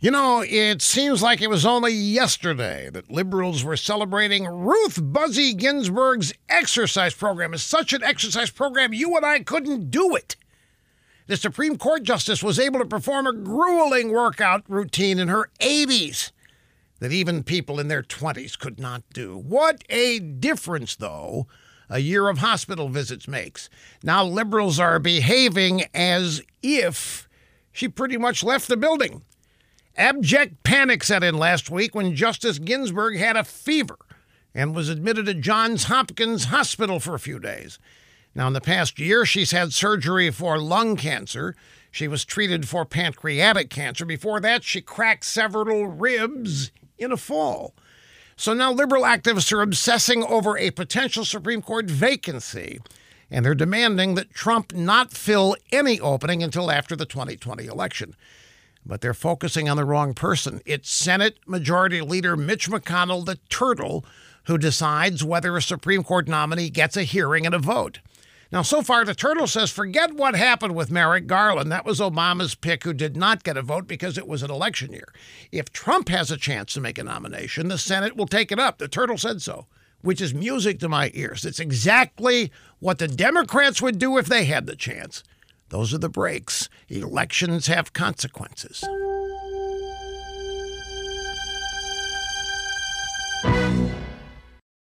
You know, it seems like it was only yesterday that liberals were celebrating Ruth Buzzi Ginsburg's exercise program. It's such an exercise program, you and I couldn't do it. The Supreme Court justice was able to perform a grueling workout routine in her 80s that even people in their 20s could not do. What a difference, though, a year of hospital visits makes. Now, liberals are behaving as if she pretty much left the building. Abject panic set in last week when Justice Ginsburg had a fever and was admitted to Johns Hopkins Hospital for a few days. Now, in the past year, she's had surgery for lung cancer. She was treated for pancreatic cancer. Before that, she cracked several ribs in a fall. So now liberal activists are obsessing over a potential Supreme Court vacancy, and they're demanding that Trump not fill any opening until after the 2020 election but they're focusing on the wrong person. It's Senate Majority Leader Mitch McConnell, the turtle, who decides whether a Supreme Court nominee gets a hearing and a vote. Now, so far, the turtle says forget what happened with Merrick Garland. That was Obama's pick who did not get a vote because it was an election year. If Trump has a chance to make a nomination, the Senate will take it up. The turtle said so, which is music to my ears. It's exactly what the Democrats would do if they had the chance. Those are the breaks. Elections have consequences.